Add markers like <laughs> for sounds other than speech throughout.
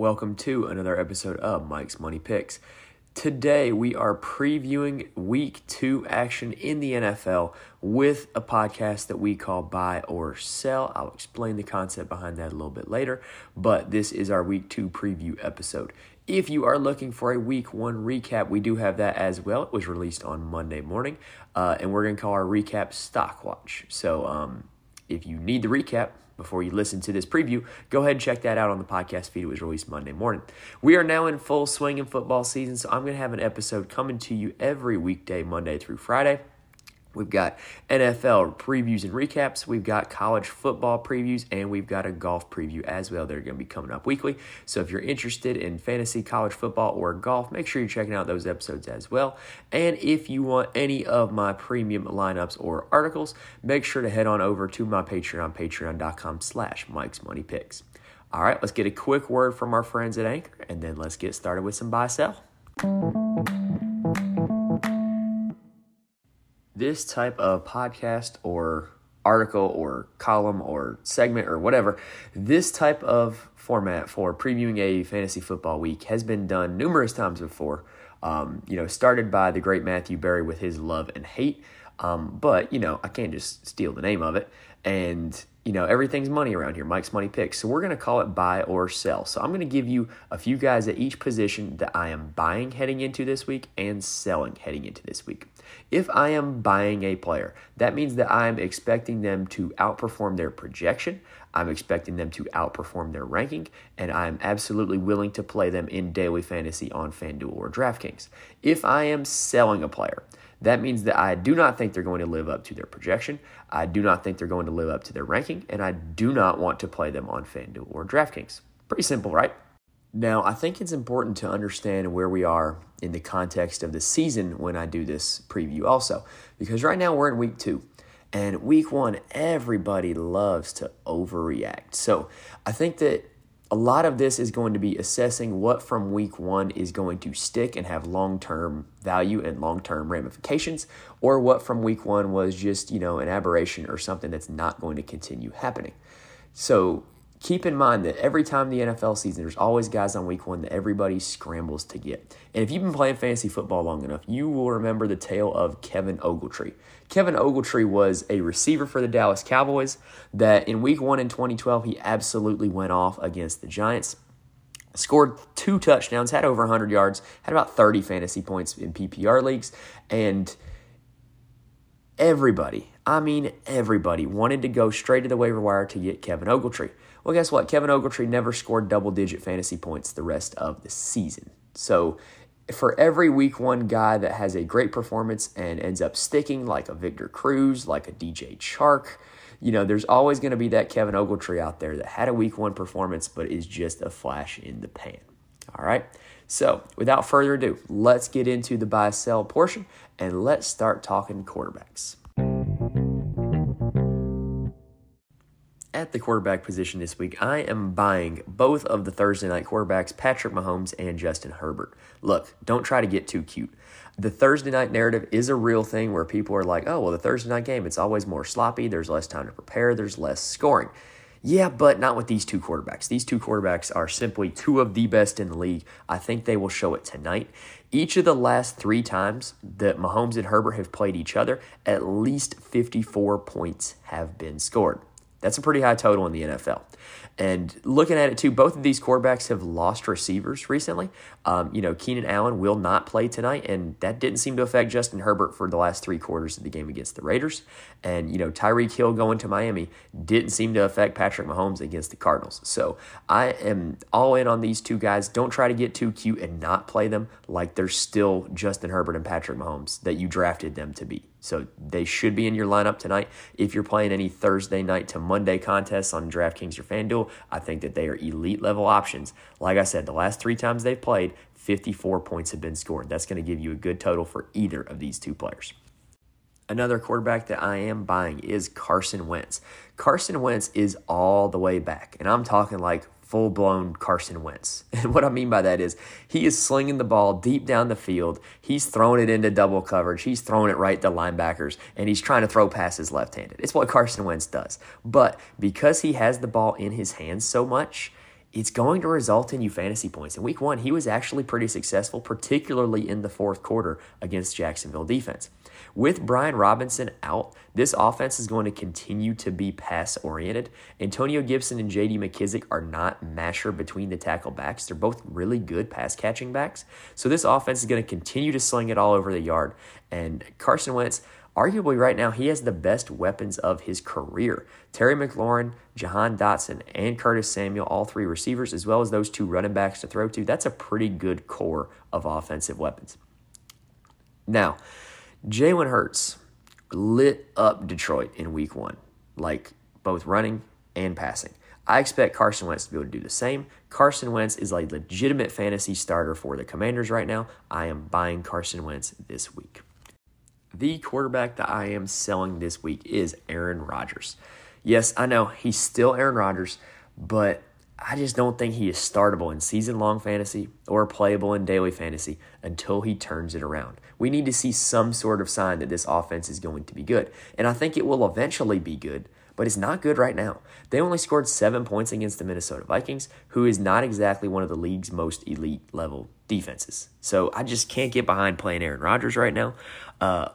Welcome to another episode of Mike's Money Picks. Today we are previewing week two action in the NFL with a podcast that we call Buy or Sell. I'll explain the concept behind that a little bit later, but this is our week two preview episode. If you are looking for a week one recap, we do have that as well. It was released on Monday morning, uh, and we're going to call our recap Stock Watch. So um, if you need the recap, before you listen to this preview, go ahead and check that out on the podcast feed. It was released Monday morning. We are now in full swing in football season, so I'm going to have an episode coming to you every weekday, Monday through Friday. We've got NFL previews and recaps. We've got college football previews, and we've got a golf preview as well. They're going to be coming up weekly. So if you're interested in fantasy, college football, or golf, make sure you're checking out those episodes as well. And if you want any of my premium lineups or articles, make sure to head on over to my Patreon, patreon.com slash Mike's Money Picks. All right, let's get a quick word from our friends at Anchor, and then let's get started with some buy sell. This type of podcast or article or column or segment or whatever, this type of format for previewing a fantasy football week has been done numerous times before. Um, you know, started by the great Matthew Berry with his love and hate. Um, but, you know, I can't just steal the name of it. And, you know, everything's money around here. Mike's Money Picks. So we're going to call it buy or sell. So I'm going to give you a few guys at each position that I am buying heading into this week and selling heading into this week. If I am buying a player, that means that I'm expecting them to outperform their projection. I'm expecting them to outperform their ranking, and I'm absolutely willing to play them in daily fantasy on FanDuel or DraftKings. If I am selling a player, that means that I do not think they're going to live up to their projection. I do not think they're going to live up to their ranking, and I do not want to play them on FanDuel or DraftKings. Pretty simple, right? Now, I think it's important to understand where we are in the context of the season when I do this preview, also, because right now we're in week two. And week one, everybody loves to overreact. So I think that a lot of this is going to be assessing what from week one is going to stick and have long term value and long term ramifications, or what from week one was just, you know, an aberration or something that's not going to continue happening. So keep in mind that every time the NFL season, there's always guys on week one that everybody scrambles to get. And if you've been playing fantasy football long enough, you will remember the tale of Kevin Ogletree. Kevin Ogletree was a receiver for the Dallas Cowboys that in week one in 2012, he absolutely went off against the Giants. Scored two touchdowns, had over 100 yards, had about 30 fantasy points in PPR leagues, and everybody, I mean everybody, wanted to go straight to the waiver wire to get Kevin Ogletree. Well, guess what? Kevin Ogletree never scored double digit fantasy points the rest of the season. So, for every week one guy that has a great performance and ends up sticking, like a Victor Cruz, like a DJ Chark, you know, there's always going to be that Kevin Ogletree out there that had a week one performance but is just a flash in the pan. All right. So, without further ado, let's get into the buy sell portion and let's start talking quarterbacks. The quarterback position this week, I am buying both of the Thursday night quarterbacks, Patrick Mahomes and Justin Herbert. Look, don't try to get too cute. The Thursday night narrative is a real thing where people are like, oh, well, the Thursday night game, it's always more sloppy. There's less time to prepare, there's less scoring. Yeah, but not with these two quarterbacks. These two quarterbacks are simply two of the best in the league. I think they will show it tonight. Each of the last three times that Mahomes and Herbert have played each other, at least 54 points have been scored. That's a pretty high total in the NFL. And looking at it too, both of these quarterbacks have lost receivers recently. Um, you know, Keenan Allen will not play tonight, and that didn't seem to affect Justin Herbert for the last three quarters of the game against the Raiders. And, you know, Tyreek Hill going to Miami didn't seem to affect Patrick Mahomes against the Cardinals. So I am all in on these two guys. Don't try to get too cute and not play them like they're still Justin Herbert and Patrick Mahomes that you drafted them to be. So they should be in your lineup tonight. If you're playing any Thursday night to Monday contests on DraftKings or FanDuel, I think that they are elite level options. Like I said, the last three times they've played, 54 points have been scored. That's going to give you a good total for either of these two players. Another quarterback that I am buying is Carson Wentz. Carson Wentz is all the way back, and I'm talking like full blown Carson Wentz. <laughs> And what I mean by that is he is slinging the ball deep down the field. He's throwing it into double coverage. He's throwing it right to linebackers, and he's trying to throw passes left handed. It's what Carson Wentz does. But because he has the ball in his hands so much, it's going to result in you fantasy points. In week one, he was actually pretty successful, particularly in the fourth quarter against Jacksonville defense. With Brian Robinson out, this offense is going to continue to be pass oriented. Antonio Gibson and JD McKissic are not masher between the tackle backs. They're both really good pass catching backs. So this offense is going to continue to sling it all over the yard. And Carson Wentz, arguably right now, he has the best weapons of his career. Terry McLaurin, Jahan Dotson, and Curtis Samuel, all three receivers, as well as those two running backs to throw to. That's a pretty good core of offensive weapons. Now, Jalen Hurts lit up Detroit in week one, like both running and passing. I expect Carson Wentz to be able to do the same. Carson Wentz is a legitimate fantasy starter for the Commanders right now. I am buying Carson Wentz this week. The quarterback that I am selling this week is Aaron Rodgers. Yes, I know he's still Aaron Rodgers, but I just don't think he is startable in season long fantasy or playable in daily fantasy until he turns it around. We need to see some sort of sign that this offense is going to be good. And I think it will eventually be good, but it's not good right now. They only scored seven points against the Minnesota Vikings, who is not exactly one of the league's most elite level defenses. So I just can't get behind playing Aaron Rodgers right now. Uh,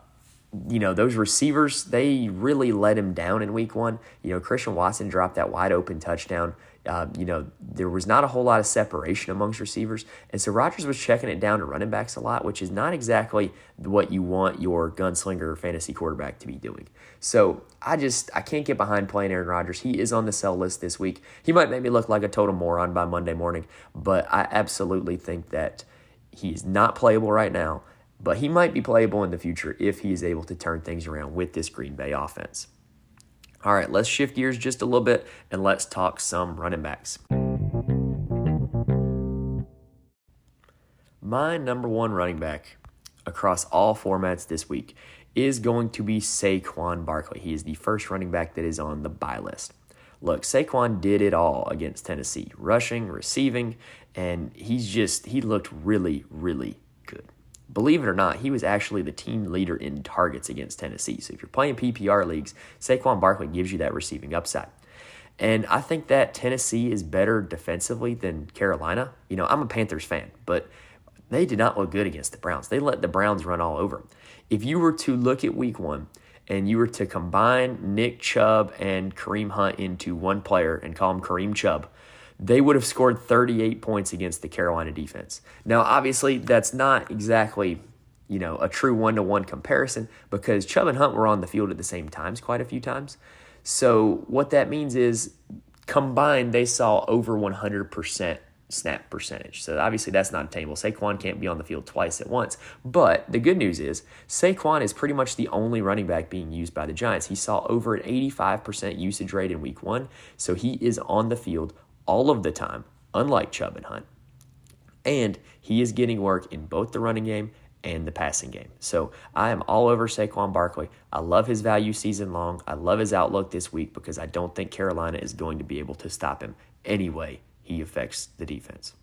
you know, those receivers, they really let him down in week one. You know, Christian Watson dropped that wide open touchdown. Uh, you know, there was not a whole lot of separation amongst receivers. And so Rodgers was checking it down to running backs a lot, which is not exactly what you want your gunslinger fantasy quarterback to be doing. So I just, I can't get behind playing Aaron Rodgers. He is on the sell list this week. He might make me look like a total moron by Monday morning, but I absolutely think that he's not playable right now, but he might be playable in the future if he is able to turn things around with this Green Bay offense. All right, let's shift gears just a little bit and let's talk some running backs. My number one running back across all formats this week is going to be Saquon Barkley. He is the first running back that is on the buy list. Look, Saquon did it all against Tennessee, rushing, receiving, and he's just, he looked really, really good. Believe it or not, he was actually the team leader in targets against Tennessee. So if you're playing PPR leagues, Saquon Barkley gives you that receiving upside. And I think that Tennessee is better defensively than Carolina. You know, I'm a Panthers fan, but they did not look good against the Browns. They let the Browns run all over them. If you were to look at week one and you were to combine Nick Chubb and Kareem Hunt into one player and call him Kareem Chubb, they would have scored 38 points against the Carolina defense. Now, obviously, that's not exactly you know a true one to one comparison because Chubb and Hunt were on the field at the same times quite a few times. So what that means is combined they saw over 100% snap percentage. So obviously that's not attainable. Saquon can't be on the field twice at once. But the good news is Saquon is pretty much the only running back being used by the Giants. He saw over an 85% usage rate in week one. So he is on the field all of the time, unlike Chubb and Hunt. And he is getting work in both the running game and the passing game. So I am all over Saquon Barkley. I love his value season long. I love his outlook this week because I don't think Carolina is going to be able to stop him anyway he affects the defense.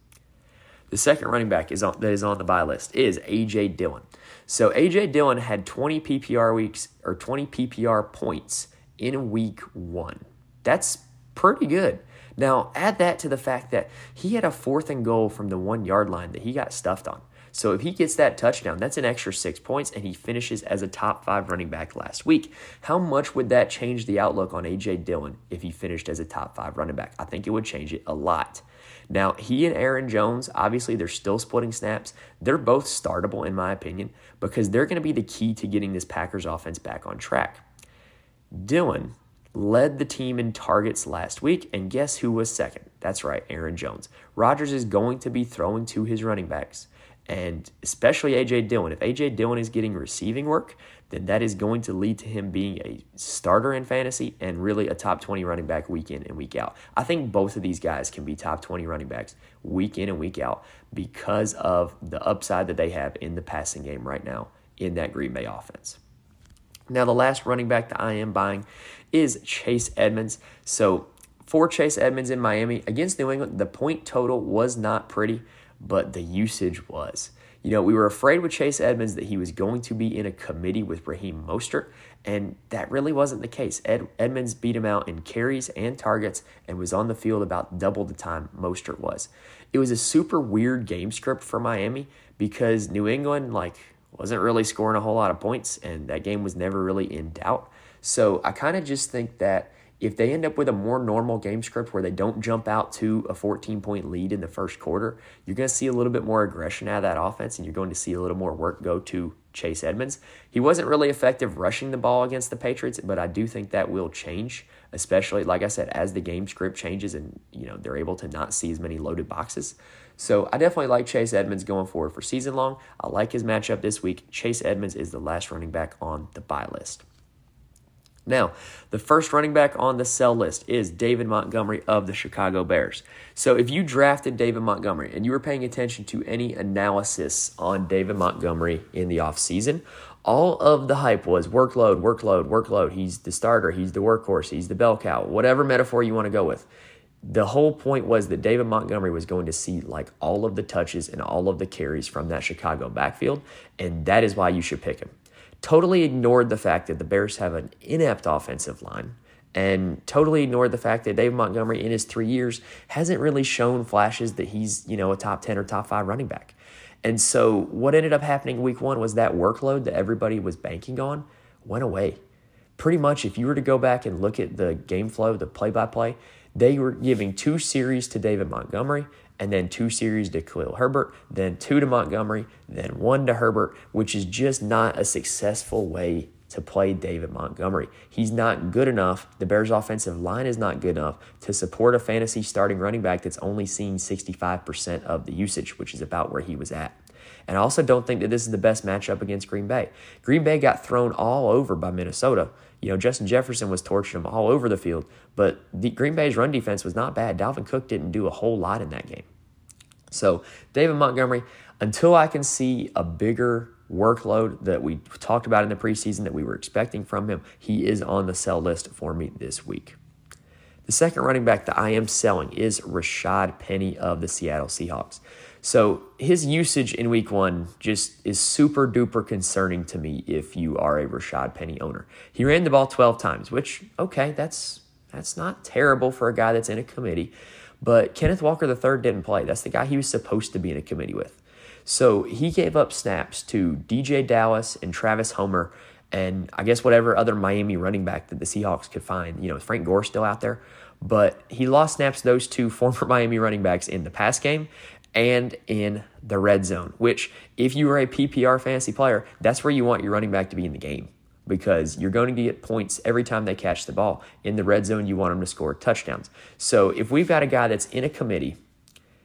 The second running back is on, that is on the buy list is AJ Dillon. So AJ Dillon had 20 PPR weeks or 20 PPR points in week 1. That's pretty good. Now, add that to the fact that he had a fourth and goal from the one yard line that he got stuffed on. So if he gets that touchdown, that's an extra six points, and he finishes as a top five running back last week. How much would that change the outlook on A.J. Dillon if he finished as a top five running back? I think it would change it a lot. Now, he and Aaron Jones, obviously, they're still splitting snaps. They're both startable, in my opinion, because they're going to be the key to getting this Packers offense back on track. Dillon led the team in targets last week, and guess who was second? That's right, Aaron Jones. Rodgers is going to be throwing to his running backs, and especially A.J. Dillon. If A.J. Dillon is getting receiving work, then that is going to lead to him being a starter in fantasy and really a top 20 running back week in and week out. I think both of these guys can be top 20 running backs week in and week out because of the upside that they have in the passing game right now in that Green Bay offense. Now, the last running back that I am buying is Chase Edmonds. So, for Chase Edmonds in Miami against New England, the point total was not pretty, but the usage was. You know, we were afraid with Chase Edmonds that he was going to be in a committee with Raheem Mostert, and that really wasn't the case. Ed, Edmonds beat him out in carries and targets and was on the field about double the time Mostert was. It was a super weird game script for Miami because New England, like, wasn't really scoring a whole lot of points, and that game was never really in doubt. So I kind of just think that if they end up with a more normal game script where they don't jump out to a 14 point lead in the first quarter, you're going to see a little bit more aggression out of that offense and you're going to see a little more work go to Chase Edmonds. He wasn't really effective rushing the ball against the Patriots, but I do think that will change, especially like I said as the game script changes and you know they're able to not see as many loaded boxes. So I definitely like Chase Edmonds going forward for season long. I like his matchup this week. Chase Edmonds is the last running back on the buy list. Now, the first running back on the sell list is David Montgomery of the Chicago Bears. So, if you drafted David Montgomery and you were paying attention to any analysis on David Montgomery in the offseason, all of the hype was workload, workload, workload. He's the starter, he's the workhorse, he's the bell cow, whatever metaphor you want to go with. The whole point was that David Montgomery was going to see like all of the touches and all of the carries from that Chicago backfield, and that is why you should pick him totally ignored the fact that the Bears have an inept offensive line and totally ignored the fact that Dave Montgomery in his three years hasn't really shown flashes that he's, you know, a top 10 or top five running back. And so what ended up happening week one was that workload that everybody was banking on went away. Pretty much, if you were to go back and look at the game flow, the play by play, they were giving two series to David Montgomery and then two series to Khalil Herbert, then two to Montgomery, then one to Herbert, which is just not a successful way to play David Montgomery. He's not good enough. The Bears' offensive line is not good enough to support a fantasy starting running back that's only seeing 65% of the usage, which is about where he was at. And I also don't think that this is the best matchup against Green Bay. Green Bay got thrown all over by Minnesota. You know, Justin Jefferson was torching them all over the field, but the Green Bay's run defense was not bad. Dalvin Cook didn't do a whole lot in that game. So, David Montgomery, until I can see a bigger workload that we talked about in the preseason that we were expecting from him, he is on the sell list for me this week. The second running back that I am selling is Rashad Penny of the Seattle Seahawks. So his usage in week one just is super duper concerning to me if you are a Rashad Penny owner. He ran the ball 12 times, which, okay, that's that's not terrible for a guy that's in a committee. But Kenneth Walker III didn't play. That's the guy he was supposed to be in a committee with. So he gave up snaps to DeeJay Dallas and Travis Homer and I guess whatever other Miami running back that the Seahawks could find. You know, Frank Gore still out there. But he lost snaps to those two <laughs> former Miami running backs in the pass game and in the red zone, which, if you are a PPR fantasy player, that's where you want your running back to be in the game because you're going to get points every time they catch the ball. In the red zone, you want them to score touchdowns. So if we've got a guy that's in a committee,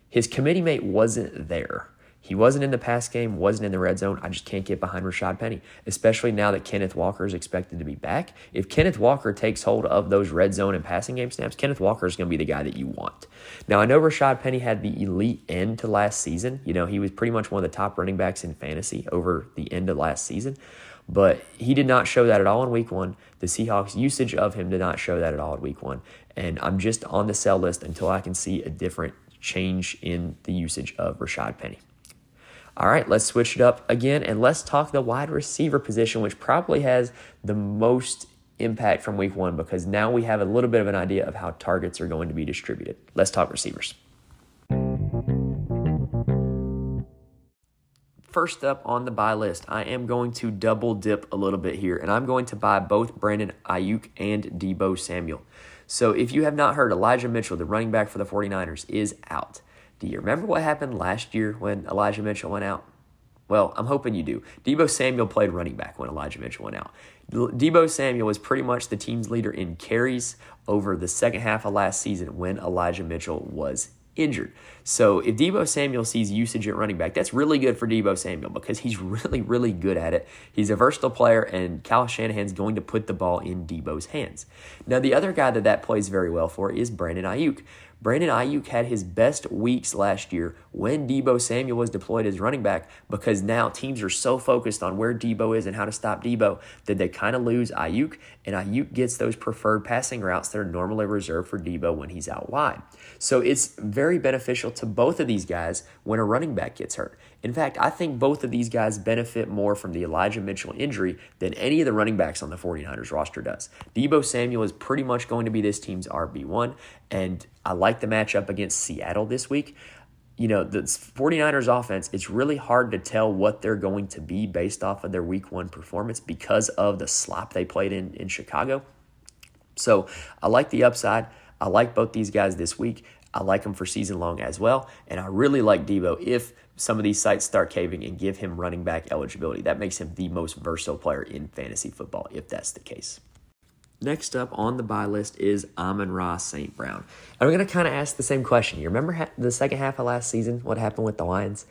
his committee mate wasn't there. He wasn't in the pass game, wasn't in the red zone. I just can't get behind Rashad Penny, especially now that Kenneth Walker is expected to be back. If Kenneth Walker takes hold of those red zone and passing game snaps, Kenneth Walker is going to be the guy that you want. Now, I know Rashad Penny had the elite end to last season. You know, he was pretty much one of the top running backs in fantasy over the end of last season. But he did not show that at all in week one. The Seahawks' usage of him did not show that at all in week one. And I'm just on the sell list until I can see a different change in the usage of Rashad Penny. All right, let's switch it up again and let's talk the wide receiver position, which probably has the most impact from week one because now we have a little bit of an idea of how targets are going to be distributed. Let's talk receivers. First up on the buy list, I am going to double dip a little bit here, and I'm going to buy both Brandon Aiyuk and Deebo Samuel. So if you have not heard, Elijah Mitchell, the running back for the 49ers, is out. Do you remember what happened last year when Elijah Mitchell went out? Well, I'm hoping you do. Deebo Samuel played running back when Elijah Mitchell went out. Deebo Samuel was pretty much the team's leader in carries over the second half of last season when Elijah Mitchell was injured. So if Deebo Samuel sees usage at running back, that's really good for Deebo Samuel because he's <laughs> really, really good at it. He's a versatile player, and Kyle Shanahan's going to put the ball in Deebo's hands. Now, the other guy that that plays very well for is Brandon Aiyuk. Brandon Aiyuk had his best weeks last year when Deebo Samuel was deployed as running back because now teams are so focused on where Deebo is and how to stop Deebo that they kind of lose Aiyuk, and Aiyuk gets those preferred passing routes that are normally reserved for Deebo when he's out wide. So it's very beneficial to both of these guys when a running back gets hurt. In fact, I think both of these guys benefit more from the Elijah Mitchell injury than any of the running backs on the 49ers roster does. Deebo Samuel is pretty much going to be this team's RB1, and I like the matchup against Seattle this week. You know, the 49ers offense, it's really hard to tell what they're going to be based off of their week one performance because of the slop they played in in Chicago. So I like the upside. I like both these guys this week. I like him for season long as well. And I really like Deebo if some of these sites start caving and give him running back eligibility. That makes him the most versatile player in fantasy football, if that's the case. Next up on the buy list is Amon Ra St. Brown. And I'm going to kind of ask the same question. You remember the second half of last season, what happened with the Lions?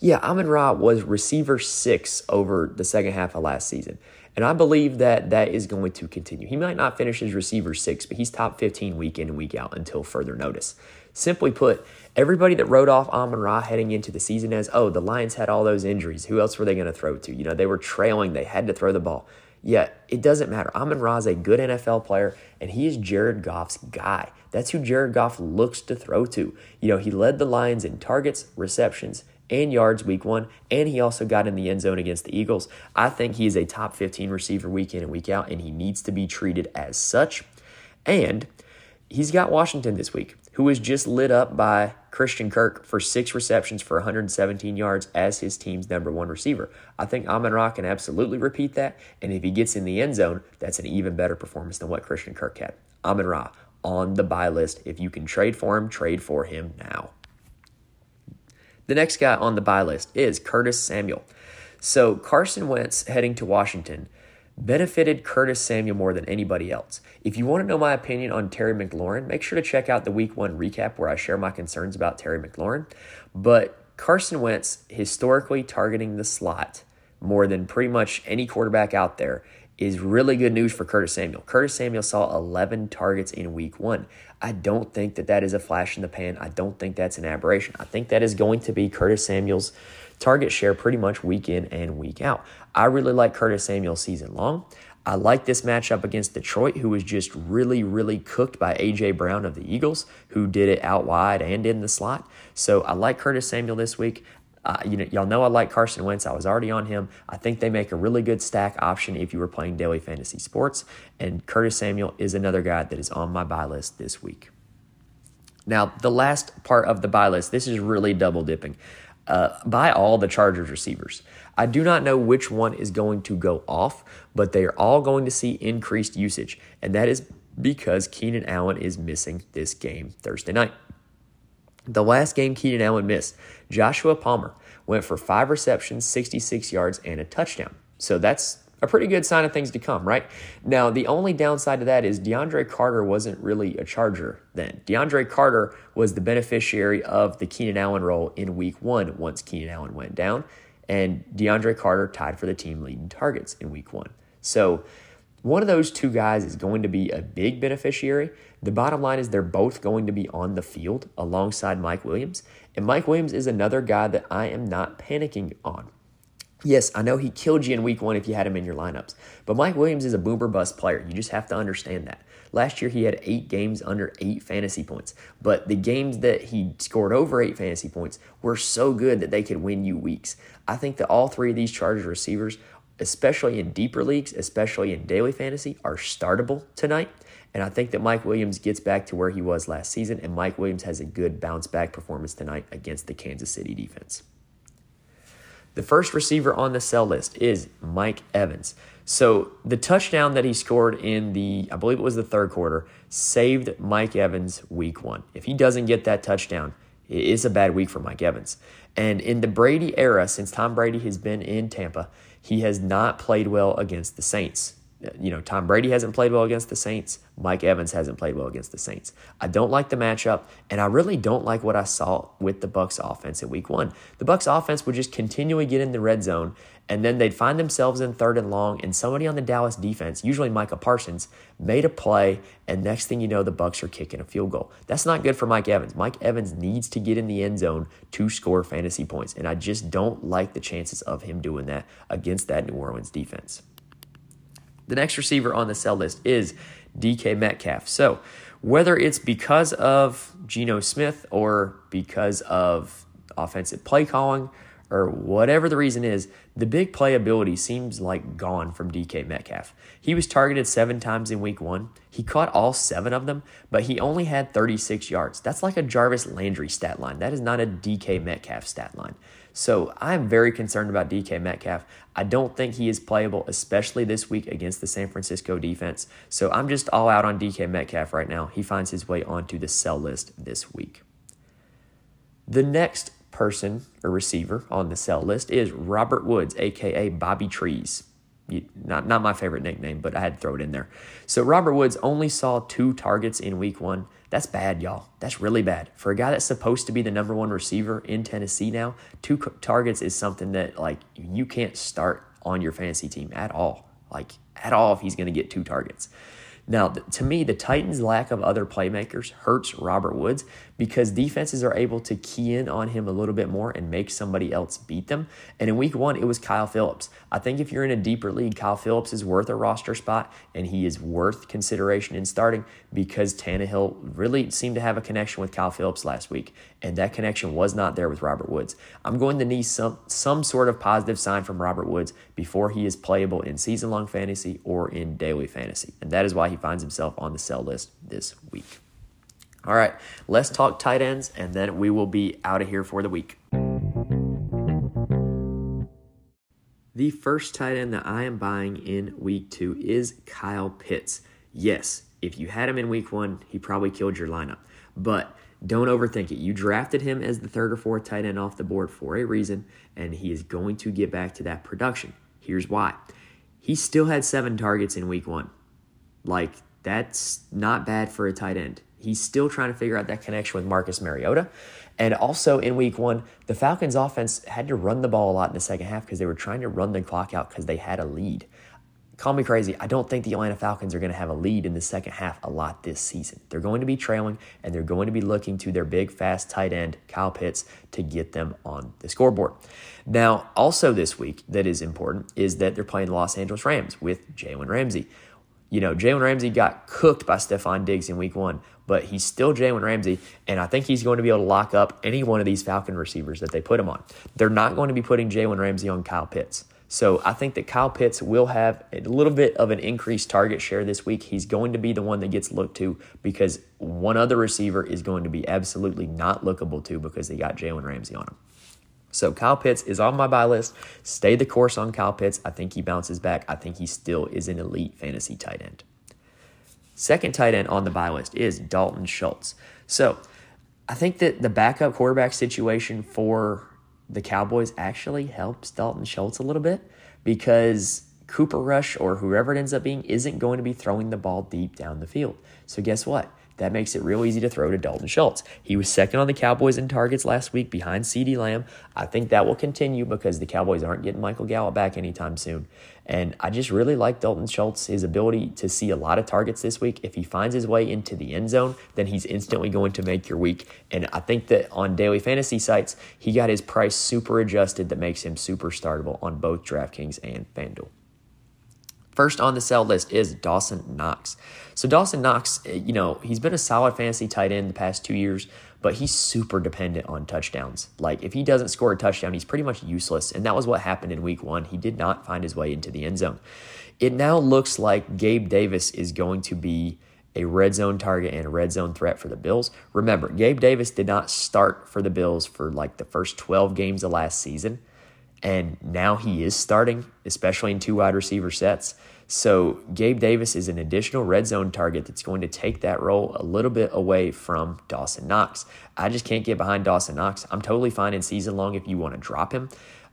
Yeah, Amon Ra was receiver six over the second half of last season. And I believe that that is going to continue. He might not finish as receiver six, but he's top 15 week in and week out until further notice. Simply put, everybody that wrote off Amon Ra heading into the season as, oh, the Lions had all those injuries. Who else were they going to throw to? You know, they were trailing. They had to throw the ball. Yet, it doesn't matter. Amon Ra is a good NFL player, and he is Jared Goff's guy. That's who Jared Goff looks to throw to. You know, he led the Lions in targets, receptions, and yards week one, and he also got in the end zone against the Eagles. I think he is a top 15 receiver week in and week out, and he needs to be treated as such. And he's got Washington this week, who was just lit up by Christian Kirk for six receptions for 117 yards as his team's number one receiver. I think Amon Ra can absolutely repeat that, and if he gets in the end zone, that's an even better performance than what Christian Kirk had. Amon Ra on the buy list. If you can trade for him, trade for him now. The next guy on the buy list is Curtis Samuel. So Carson Wentz heading to Washington benefited Curtis Samuel more than anybody else. If you want to know my opinion on Terry McLaurin, make sure to check out the week one recap where I share my concerns about Terry McLaurin. But Carson Wentz historically targeting the slot more than pretty much any quarterback out there is really good news for Curtis Samuel. Curtis Samuel saw 11 targets in week one. I don't think that that is a flash in the pan. I don't think that's an aberration. I think that is going to be Curtis Samuel's target share pretty much week in and week out. I really like Curtis Samuel season long. I like this matchup against Detroit, who was just really, really cooked by A.J. Brown of the Eagles, who did it out wide and in the slot. So I like Curtis Samuel this week. Uh, you know, y'all know I like Carson Wentz. I was already on him. I think they make a really good stack option if you were playing daily fantasy sports. And Curtis Samuel is another guy that is on my buy list this week. Now, the last part of the buy list, this is really double dipping. Uh, buy all the Chargers receivers. I do not know which one is going to go off, but they are all going to see increased usage, and that is because Keenan Allen is missing this game Thursday night. The last game Keenan Allen missed, Joshua Palmer went for five receptions, 66 yards, and a touchdown. So that's a pretty good sign of things to come, right? Now, the only downside to that is DeAndre Carter wasn't really a Charger then. DeAndre Carter was the beneficiary of the Keenan Allen role in week one once Keenan Allen went down, and DeAndre Carter tied for the team leading targets in week one. So, one of those two guys is going to be a big beneficiary. The bottom line is they're both going to be on the field alongside Mike Williams. And Mike Williams is another guy that I am not panicking on. Yes, I know he killed you in week one if you had him in your lineups, but Mike Williams is a boomer bust player. You just have to understand that. Last year, he had eight games under eight fantasy points, but the games that he scored over eight fantasy points were so good that they could win you weeks. I think that all three of these Chargers receivers especially in deeper leagues, especially in daily fantasy, are startable tonight. And I think that Mike Williams gets back to where he was last season, and Mike Williams has a good bounce back performance tonight against the Kansas City defense. The first receiver on the sell list is Mike Evans. So the touchdown that he scored in the, I believe it was the third quarter, saved Mike Evans week one. If he doesn't get that touchdown, it is a bad week for Mike Evans. And in the Brady era, since Tom Brady has been in Tampa, he has not played well against the Saints. You know, Tom Brady hasn't played well against the Saints. Mike Evans hasn't played well against the Saints. I don't like the matchup, and I really don't like what I saw with the Bucs offense in week one. The Bucs offense would just continually get in the red zone and then they'd find themselves in third and long, and somebody on the Dallas defense, usually Micah Parsons, made a play, and next thing you know, the Bucs are kicking a field goal. That's not good for Mike Evans. Mike Evans needs to get in the end zone to score fantasy points, and I just don't like the chances of him doing that against that New Orleans defense. The next receiver on the sell list is DK Metcalf. So, whether it's because of Geno Smith or because of offensive play calling or whatever the reason is, the big playability seems like gone from DK Metcalf. He was targeted seven times in week one. He caught all seven of them, but he only had 36 yards. That's like a Jarvis Landry stat line. That is not a DK Metcalf stat line. So I'm very concerned about DK Metcalf. I don't think he is playable, especially this week against the San Francisco defense. So I'm just all out on DK Metcalf right now. He finds his way onto the sell list this week. The next person or receiver on the sell list is Robert Woods, aka Bobby Trees. Not, not my favorite nickname, but I had to throw it in there. So Robert Woods only saw two targets in week one. That's bad, y'all. That's really bad. For a guy that's supposed to be the number one receiver in Tennessee now, two targets is something that like you can't start on your fantasy team at all. Like at all if he's going to get two targets. Now, to me, the Titans' lack of other playmakers hurts Robert Woods because defenses are able to key in on him a little bit more and make somebody else beat them. And in week one, it was Kyle Philips. I think if you're in a deeper league, Kyle Philips is worth a roster spot and he is worth consideration in starting because Tannehill really seemed to have a connection with Kyle Philips last week. And that connection was not there with Robert Woods. I'm going to need some, some sort of positive sign from Robert Woods before he is playable in season long fantasy or in daily fantasy. And that is why he finds himself on the sell list this week. All right, let's talk tight ends, and then we will be out of here for the week. The first tight end that I am buying in week two is Kyle Pitts. Yes, if you had him in week one, he probably killed your lineup. But don't overthink it. You drafted him as the third or fourth tight end off the board for a reason, and he is going to get back to that production. Here's why. He still had seven targets in week one. Like, that's not bad for a tight end he's still trying to figure out that connection with Marcus Mariota. And also in week one, the Falcons offense had to run the ball a lot in the second half because they were trying to run the clock out because they had a lead. Call me crazy. I don't think the Atlanta Falcons are going to have a lead in the second half a lot this season. They're going to be trailing and they're going to be looking to their big, fast tight end, Kyle Pitts, to get them on the scoreboard. Now, also this week, that is important, is that they're playing the Los Angeles Rams with Jalen Ramsey you know, Jalen Ramsey got cooked by Stefon Diggs in week one, but he's still Jalen Ramsey, and I think he's going to be able to lock up any one of these Falcon receivers that they put him on. They're not going to be putting Jalen Ramsey on Kyle Pitts. So I think that Kyle Pitts will have a little bit of an increased target share this week. He's going to be the one that gets looked to because one other receiver is going to be absolutely not lookable to because they got Jalen Ramsey on him. So Kyle Pitts is on my buy list. Stay the course on Kyle Pitts. I think he bounces back. I think he still is an elite fantasy tight end. Second tight end on the buy list is Dalton Schultz. So I think that the backup quarterback situation for the Cowboys actually helps Dalton Schultz a little bit because Cooper Rush or whoever it ends up being isn't going to be throwing the ball deep down the field. So guess what? That makes it real easy to throw to Dalton Schultz. He was second on the Cowboys in targets last week behind CeeDee Lamb. I think that will continue because the Cowboys aren't getting Michael Gallup back anytime soon. And I just really like Dalton Schultz, his ability to see a lot of targets this week. If he finds his way into the end zone, then he's instantly going to make your week. And I think that on daily fantasy sites, he got his price super adjusted that makes him super startable on both DraftKings and FanDuel. First on the sell list is Dawson Knox. So Dawson Knox, eh, you know, he's been a solid fantasy tight end the past two years, but he's super dependent on touchdowns. Like if he doesn't score a touchdown, he's pretty much useless. And that was what happened in week one. He did not find his way into the end zone. It now looks like Gabe Davis is going to be a red zone target and a red zone threat for the Bills. Remember, Gabe Davis did not start for the Bills for like the first 12 games of last season. And now he is starting, especially in two wide receiver sets. So Gabe Davis is an additional red zone target that's going to take that role a little bit away from Dawson Knox. I just can't get behind Dawson Knox. I'm totally fine in season long if you want to drop him.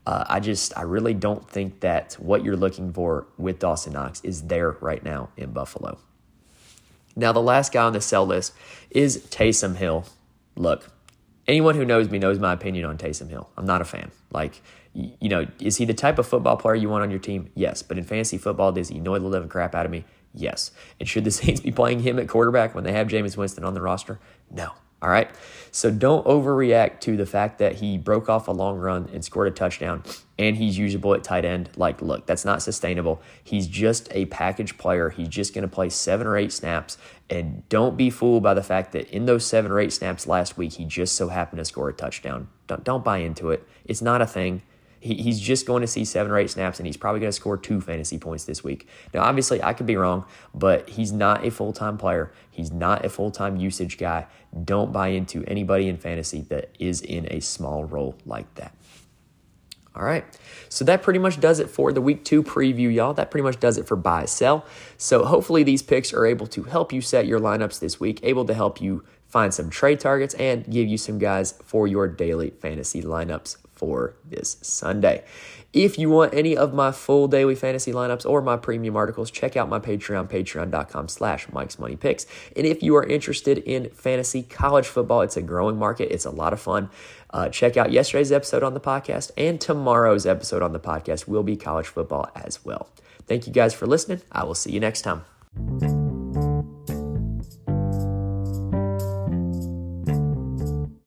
Uh, I just, I really don't think that what you're looking for with Dawson Knox is there right now in Buffalo. Now, the last guy on the sell list is Taysom Hill. Look, anyone who knows me knows my opinion on Taysom Hill. I'm not a fan. Like, you know, is he the type of football player you want on your team? Yes. But in fantasy football, does he annoy the living crap out of me? Yes. And should the <laughs> Saints be playing him at quarterback when they have Jameis Winston on the roster? No. All right. So don't overreact to the fact that he broke off a long run and scored a touchdown and he's usable at tight end. Like, look, that's not sustainable. He's just a package player. He's just going to play seven or eight snaps. And don't be fooled by the fact that in those seven or eight snaps last week, he just so happened to score a touchdown. Don't, don't buy into it. It's not a thing. He, he's just going to see seven or eight snaps, and he's probably going to score two fantasy points this week. Now, obviously, I could be wrong, but he's not a full time player. He's not a full time usage guy. Don't buy into anybody in fantasy that is in a small role like that. All right. So that pretty much does it for the week two preview, y'all. That pretty much does it for buy sell. So hopefully these picks are able to help you set your lineups this week, able to help you find some trade targets and give you some guys for your daily fantasy lineups for this Sunday. If you want any of my full daily fantasy lineups or my premium articles, check out my Patreon, patreon.com slash Mike's Money Picks. And if you are interested in fantasy college football, it's a growing market. It's a lot of fun. Uh, check out yesterday's episode on the podcast and tomorrow's episode on the podcast will be college football as well. Thank you guys for listening. I will see you next time.